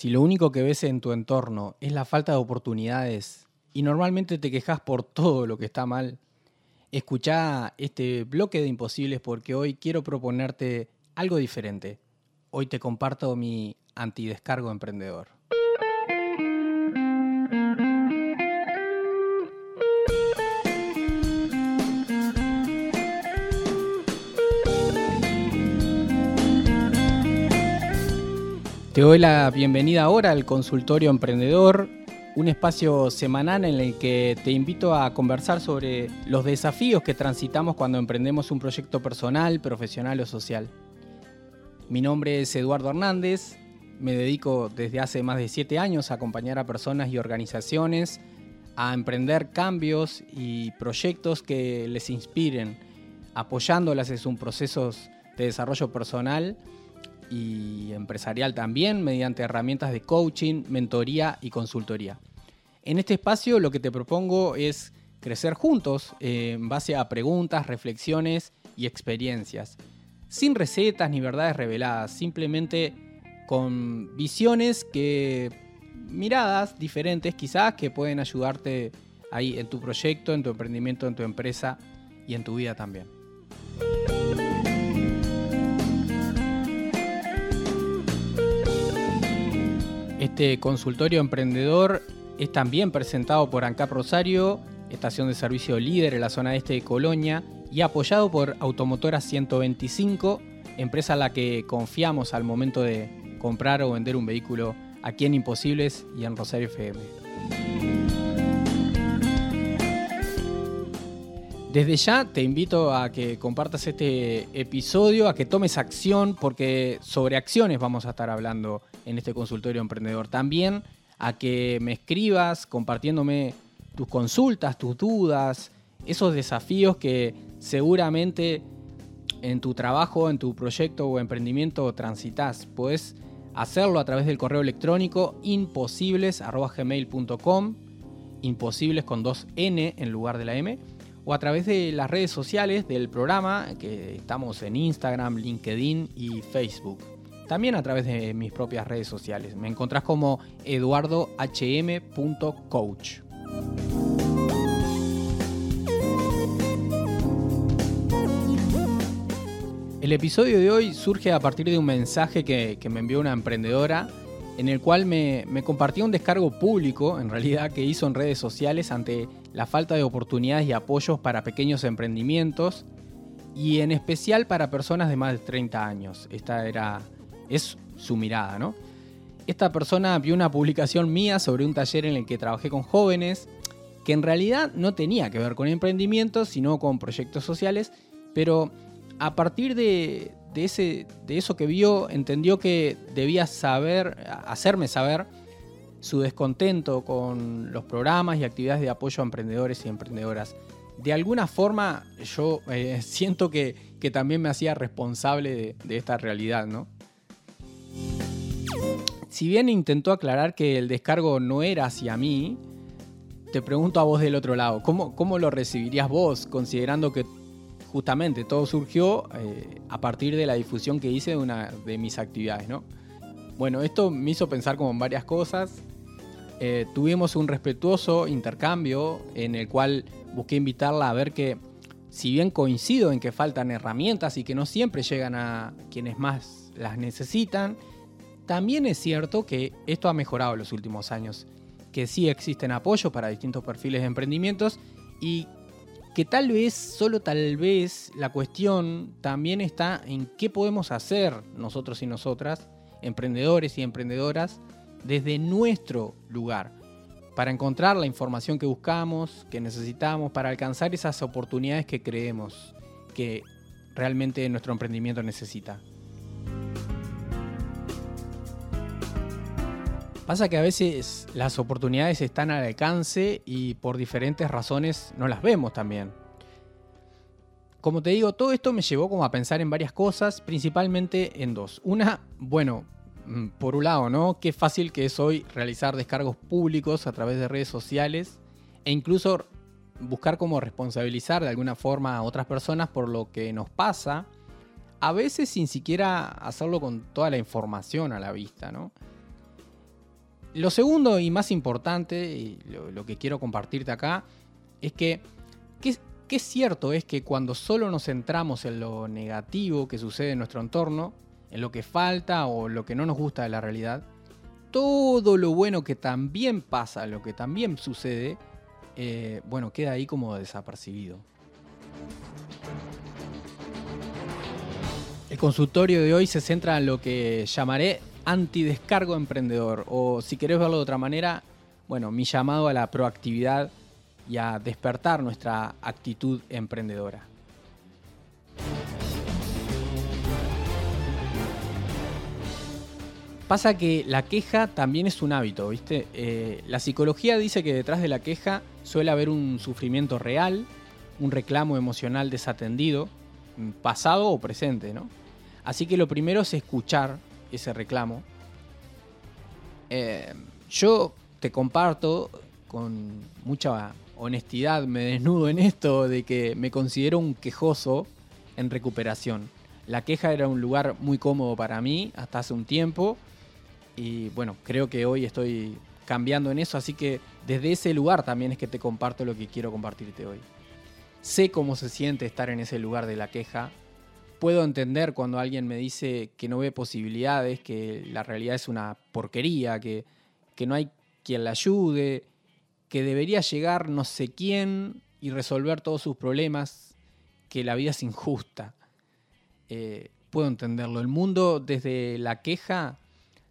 Si lo único que ves en tu entorno es la falta de oportunidades y normalmente te quejas por todo lo que está mal, escucha este bloque de imposibles porque hoy quiero proponerte algo diferente. Hoy te comparto mi antidescargo emprendedor. Te doy la bienvenida ahora al Consultorio Emprendedor, un espacio semanal en el que te invito a conversar sobre los desafíos que transitamos cuando emprendemos un proyecto personal, profesional o social. Mi nombre es Eduardo Hernández, me dedico desde hace más de siete años a acompañar a personas y organizaciones a emprender cambios y proyectos que les inspiren, apoyándolas en sus procesos de desarrollo personal y empresarial también mediante herramientas de coaching, mentoría y consultoría. En este espacio lo que te propongo es crecer juntos eh, en base a preguntas, reflexiones y experiencias, sin recetas ni verdades reveladas, simplemente con visiones que, miradas diferentes quizás, que pueden ayudarte ahí en tu proyecto, en tu emprendimiento, en tu empresa y en tu vida también. Este consultorio emprendedor es también presentado por ANCAP Rosario, estación de servicio líder en la zona este de Colonia, y apoyado por Automotora 125, empresa a la que confiamos al momento de comprar o vender un vehículo aquí en Imposibles y en Rosario FM. Desde ya te invito a que compartas este episodio, a que tomes acción, porque sobre acciones vamos a estar hablando en este consultorio emprendedor. También a que me escribas compartiéndome tus consultas, tus dudas, esos desafíos que seguramente en tu trabajo, en tu proyecto o emprendimiento transitas. Puedes hacerlo a través del correo electrónico imposibles.gmail.com, imposibles con dos N en lugar de la M o a través de las redes sociales del programa, que estamos en Instagram, LinkedIn y Facebook. También a través de mis propias redes sociales. Me encontrás como eduardohm.coach. El episodio de hoy surge a partir de un mensaje que, me envió una emprendedora en el cual me, me compartió un descargo público, en realidad, que hizo en redes sociales ante la falta de oportunidades y apoyos para pequeños emprendimientos y en especial para personas de más de 30 años. Esta era es su mirada, ¿no? Esta persona vio una publicación mía sobre un taller en el que trabajé con jóvenes que en realidad no tenía que ver con emprendimientos, sino con proyectos sociales, pero a partir de, ese, de eso que vio, entendió que debía saber, hacerme saber su descontento con los programas y actividades de apoyo a emprendedores y emprendedoras. De alguna forma yo eh, siento que, también me hacía responsable de, de, esta realidad, ¿no? Si bien intentó aclarar que el descargo no era hacia mí, te pregunto a vos del otro lado, ¿cómo, cómo lo recibirías vos considerando que justamente todo surgió eh, a partir de la difusión que hice de una de mis actividades, ¿no? Bueno, esto me hizo pensar como en varias cosas. Eh, tuvimos un respetuoso intercambio en el cual busqué invitarla a ver que, si bien coincido en que faltan herramientas y que no siempre llegan a quienes más las necesitan, también es cierto que esto ha mejorado en los últimos años, que sí existen apoyos para distintos perfiles de emprendimientos y que tal vez, solo tal vez, la cuestión también está en qué podemos hacer nosotros y nosotras, emprendedores y emprendedoras, desde nuestro lugar, para encontrar la información que buscamos, que necesitamos, para alcanzar esas oportunidades que creemos que realmente nuestro emprendimiento necesita. Pasa que a veces las oportunidades están al alcance y por diferentes razones no las vemos también. Como te digo, todo esto me llevó como a pensar en varias cosas, principalmente en dos. Una, bueno, Mm, por un lado, ¿no? Qué fácil que es hoy realizar descargos públicos a través de redes sociales e incluso buscar cómo responsabilizar de alguna forma a otras personas por lo que nos pasa, a veces sin siquiera hacerlo con toda la información a la vista, ¿no? Lo segundo y más importante, y lo, que quiero compartirte acá, es que qué cierto es que cuando solo nos centramos en lo negativo que sucede en nuestro entorno, en lo que falta o lo que no nos gusta de la realidad, todo lo bueno que también pasa, lo que también sucede, eh, bueno, queda ahí como desapercibido. El consultorio de hoy se centra en lo que llamaré antidescargo emprendedor, o si querés verlo de otra manera, bueno, mi llamado a la proactividad y a despertar nuestra actitud emprendedora. Pasa que la queja también es un hábito, ¿viste? Eh, la psicología dice que detrás de la queja suele haber un sufrimiento real, un reclamo emocional desatendido, pasado o presente, ¿no? Así que lo primero es escuchar ese reclamo. Eh, yo te comparto con mucha honestidad, me desnudo en esto de que me considero un quejoso en recuperación. La queja era un lugar muy cómodo para mí hasta hace un tiempo y bueno, creo que hoy estoy cambiando en eso, así que desde ese lugar también es que te comparto lo que quiero compartirte hoy. Sé cómo se siente estar en ese lugar de la queja. Puedo entender cuando alguien me dice que no ve posibilidades, que la realidad es una porquería, que, que no hay quien la ayude, que debería llegar no sé quién y resolver todos sus problemas, que la vida es injusta. Eh, puedo entenderlo. El mundo desde la queja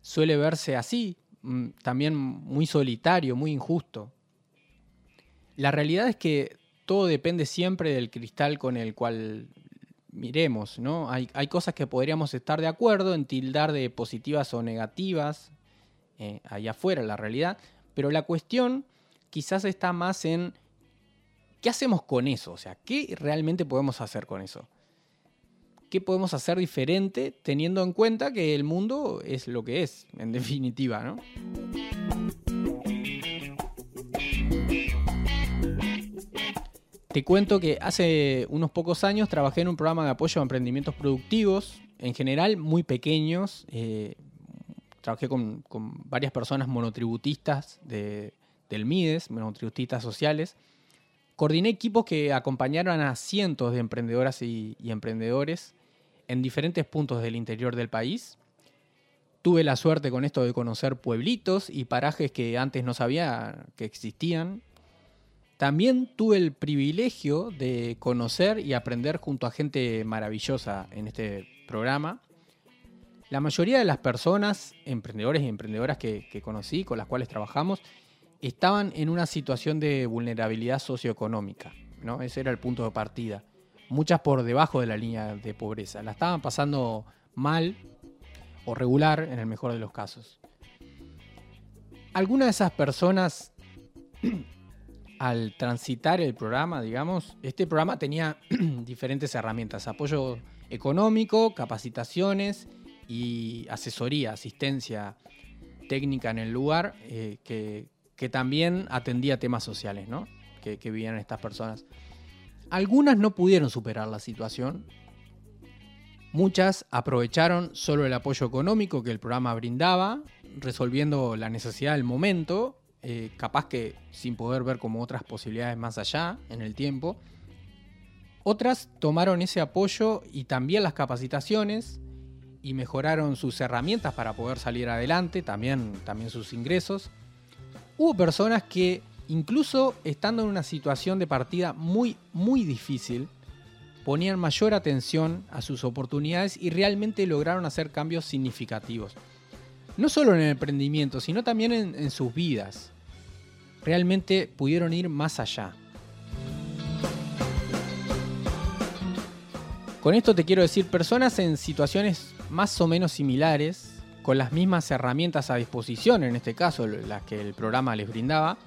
suele verse así, mm, también muy solitario, muy injusto. La realidad es que todo depende siempre del cristal con el cual miremos, ¿no? Hay, cosas que podríamos estar de acuerdo en tildar de positivas o negativas eh, allá afuera, la realidad, pero la cuestión quizás está más en qué hacemos con eso, o sea, qué realmente podemos hacer con eso qué podemos hacer diferente teniendo en cuenta que el mundo es lo que es, en definitiva, ¿no? Te cuento que hace unos pocos años trabajé en un programa de apoyo a emprendimientos productivos, en general muy pequeños. Eh, trabajé con, varias personas monotributistas del MIDES, monotributistas sociales. Coordiné equipos que acompañaron a cientos de emprendedoras y emprendedores en diferentes puntos del interior del país. Tuve la suerte con esto de conocer pueblitos y parajes que antes no sabía que existían. También tuve el privilegio de conocer y aprender junto a gente maravillosa en este programa. La mayoría de las personas, emprendedores y emprendedoras que, conocí, con las cuales trabajamos, estaban en una situación de vulnerabilidad socioeconómica. ¿no? Ese era el punto de partida muchas por debajo de la línea de pobreza. La estaban pasando mal o regular en el mejor de los casos. Algunas de esas personas, al transitar el programa, digamos, este programa tenía diferentes herramientas, apoyo económico, capacitaciones y asesoría, asistencia técnica en el lugar, eh, que, también atendía temas sociales ¿no? que, que vivían estas personas. Algunas no pudieron superar la situación. Muchas aprovecharon solo el apoyo económico que el programa brindaba, resolviendo la necesidad del momento, eh, capaz que sin poder ver como otras posibilidades más allá en el tiempo. Otras tomaron ese apoyo y también las capacitaciones y mejoraron sus herramientas para poder salir adelante, también, también sus ingresos. Hubo personas que incluso estando en una situación de partida muy, muy difícil, ponían mayor atención a sus oportunidades y realmente lograron hacer cambios significativos. No solo en el emprendimiento, sino también en, sus vidas. Realmente pudieron ir más allá. Con esto te quiero decir, personas en situaciones más o menos similares, con las mismas herramientas a disposición, en este caso las que el programa les brindaba,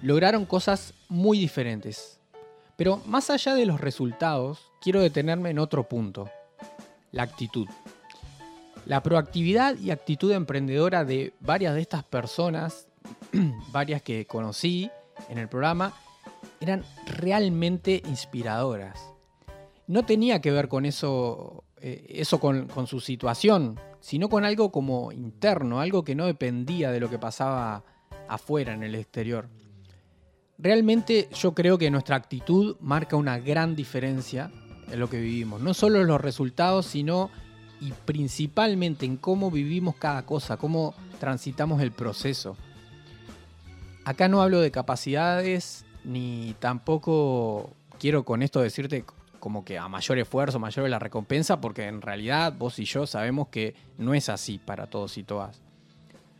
lograron cosas muy diferentes. Pero más allá de los resultados, quiero detenerme en otro punto, la actitud. La proactividad y actitud emprendedora de varias de estas personas, varias que conocí en el programa, eran realmente inspiradoras. No tenía que ver con eso, eh, eso con, con su situación, sino con algo como interno, algo que no dependía de lo que pasaba afuera, en el exterior. Realmente yo creo que nuestra actitud marca una gran diferencia en lo que vivimos. No solo en los resultados, sino y principalmente en cómo vivimos cada cosa, cómo transitamos el proceso. Acá no hablo de capacidades ni tampoco quiero con esto decirte como que a mayor esfuerzo, mayor la recompensa, porque en realidad vos y yo sabemos que no es así para todos y todas.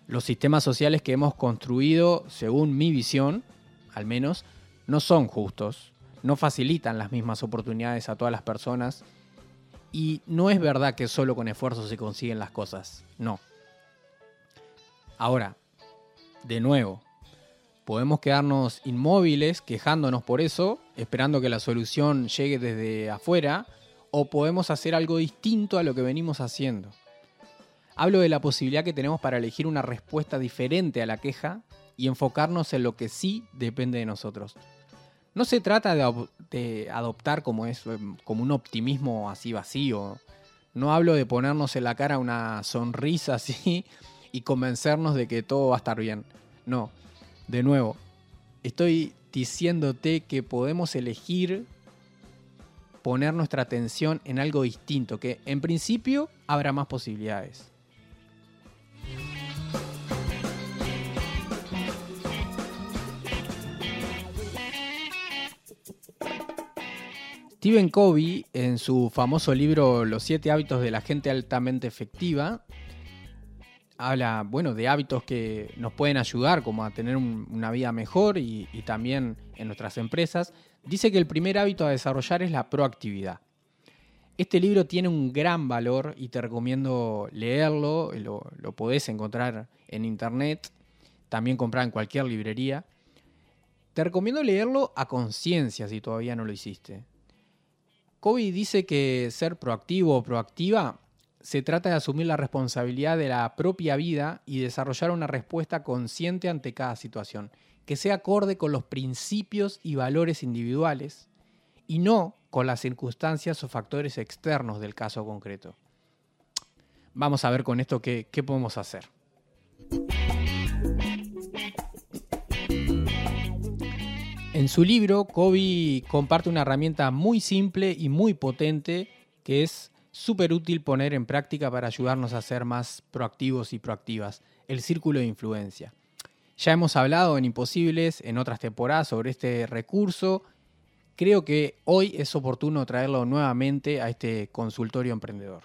Los sistemas sociales que hemos construido, según mi visión, al menos, no son justos, no facilitan las mismas oportunidades a todas las personas y no es verdad que solo con esfuerzo se consiguen las cosas, no. Ahora, de nuevo, podemos quedarnos inmóviles quejándonos por eso, esperando que la solución llegue desde afuera, o podemos hacer algo distinto a lo que venimos haciendo. Hablo de la posibilidad que tenemos para elegir una respuesta diferente a la queja y enfocarnos en lo que sí depende de nosotros. No se trata de, adoptar como, eso, em, como un optimismo así vacío. No hablo de ponernos en la cara una sonrisa así y convencernos de que todo va a estar bien. No, de nuevo, estoy diciéndote que podemos elegir poner nuestra atención en algo distinto, que en principio habrá más posibilidades. Stephen Covey, en su famoso libro Los siete hábitos de la gente altamente efectiva, habla bueno, de hábitos que nos pueden ayudar como a tener una vida mejor y, también en nuestras empresas. Dice que el primer hábito a desarrollar es la proactividad. Este libro tiene un gran valor y te recomiendo leerlo, lo, lo podés encontrar en internet, también comprar en cualquier librería. Te recomiendo leerlo a conciencia si todavía no lo hiciste. Kobe dice que ser proactivo o proactiva se trata de asumir la responsabilidad de la propia vida y desarrollar una respuesta consciente ante cada situación, que sea acorde con los principios y valores individuales y no con las circunstancias o factores externos del caso concreto. Vamos a ver con esto qué, qué podemos hacer. En su libro, Kobe comparte una herramienta muy simple y muy potente que es súper útil poner en práctica para ayudarnos a ser más proactivos y proactivas, el círculo de influencia. Ya hemos hablado en Imposibles en otras temporadas sobre este recurso. Creo que hoy es oportuno traerlo nuevamente a este consultorio emprendedor.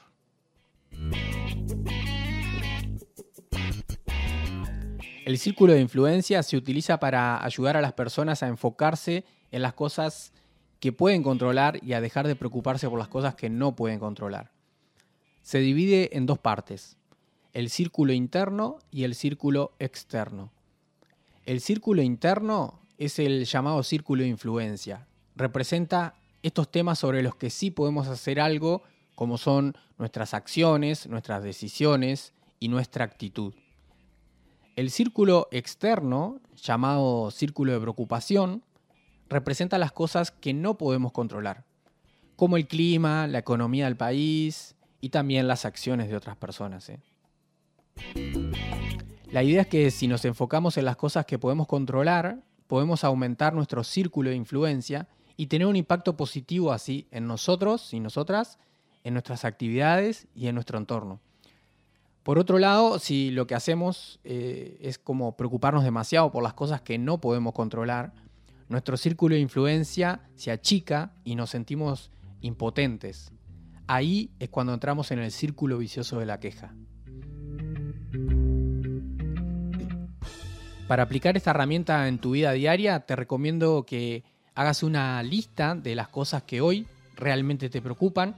El círculo de influencia se utiliza para ayudar a las personas a enfocarse en las cosas que pueden controlar y a dejar de preocuparse por las cosas que no pueden controlar. Se divide en dos partes, el círculo interno y el círculo externo. El círculo interno es el llamado círculo de influencia. Representa estos temas sobre los que sí podemos hacer algo, como son nuestras acciones, nuestras decisiones y nuestra actitud. El círculo externo, llamado círculo de preocupación, representa las cosas que no podemos controlar, como el clima, la economía del país y también las acciones de otras personas. ¿eh? La idea es que si nos enfocamos en las cosas que podemos controlar, podemos aumentar nuestro círculo de influencia y tener un impacto positivo así en nosotros y nosotras, en nuestras actividades y en nuestro entorno. Por otro lado, si lo que hacemos eh, es como preocuparnos demasiado por las cosas que no podemos controlar, nuestro círculo de influencia se achica y nos sentimos impotentes. Ahí es cuando entramos en el círculo vicioso de la queja. Para aplicar esta herramienta en tu vida diaria, te recomiendo que hagas una lista de las cosas que hoy realmente te preocupan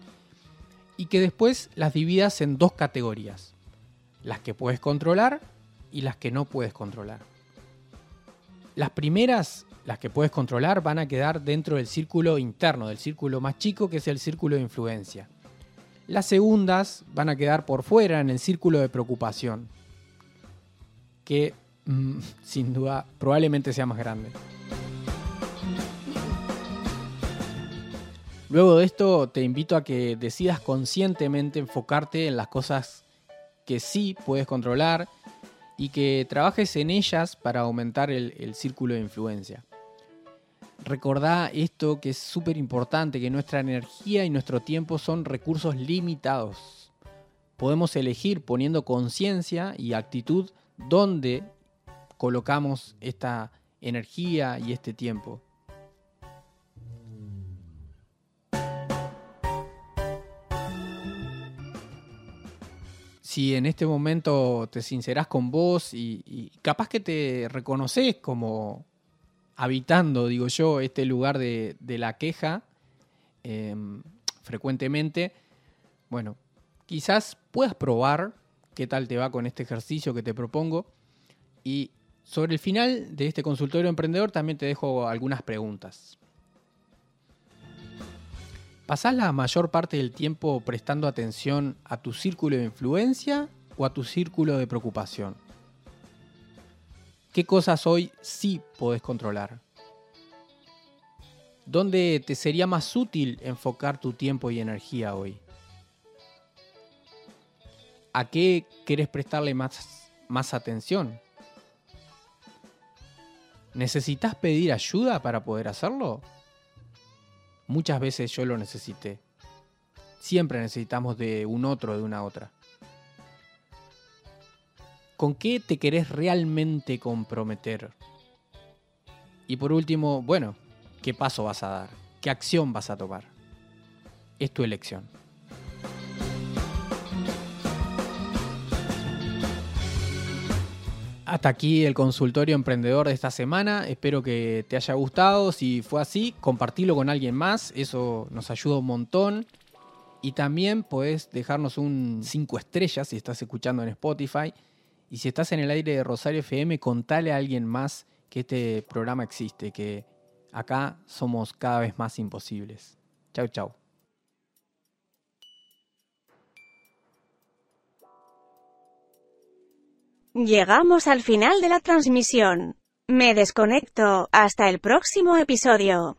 y que después las dividas en dos categorías las que puedes controlar y las que no puedes controlar. Las primeras, las que puedes controlar, van a quedar dentro del círculo interno, del círculo más chico, que es el círculo de influencia. Las segundas van a quedar por fuera, en el círculo de preocupación, que mm, sin duda probablemente sea más grande. Luego de esto te invito a que decidas conscientemente enfocarte en las cosas que sí puedes controlar y que trabajes en ellas para aumentar el, círculo de influencia. Recordá esto que es súper importante, que nuestra energía y nuestro tiempo son recursos limitados. Podemos elegir poniendo conciencia y actitud dónde colocamos esta energía y este tiempo. Si en este momento te sincerás con vos y, capaz que te reconoces como habitando, digo yo, este lugar de, la queja em, frecuentemente, bueno, quizás puedas probar qué tal te va con este ejercicio que te propongo y sobre el final de este consultorio emprendedor también te dejo algunas preguntas. ¿Pasás la mayor parte del tiempo prestando atención a tu círculo de influencia o a tu círculo de preocupación? ¿Qué cosas hoy sí podés controlar? ¿Dónde te sería más útil enfocar tu tiempo y energía hoy? ¿A qué querés prestarle más, más atención? ¿Necesitas pedir ayuda para poder hacerlo? Muchas veces yo lo necesité. Siempre necesitamos de un otro, de una otra. ¿Con qué te querés realmente comprometer? Y por último, bueno, ¿qué paso vas a dar? ¿Qué acción vas a tomar? Es tu elección. Hasta aquí el consultorio emprendedor de esta semana. Espero que te haya gustado. Si fue así, compartilo con alguien más. Eso nos ayuda un montón. Y también puedes dejarnos un 5 estrellas si estás escuchando en Spotify. Y si estás en el aire de Rosario FM, contale a alguien más que este programa existe, que acá somos cada vez más imposibles. Chau, chau. Llegamos al final de la transmisión. Me desconecto. Hasta el próximo episodio.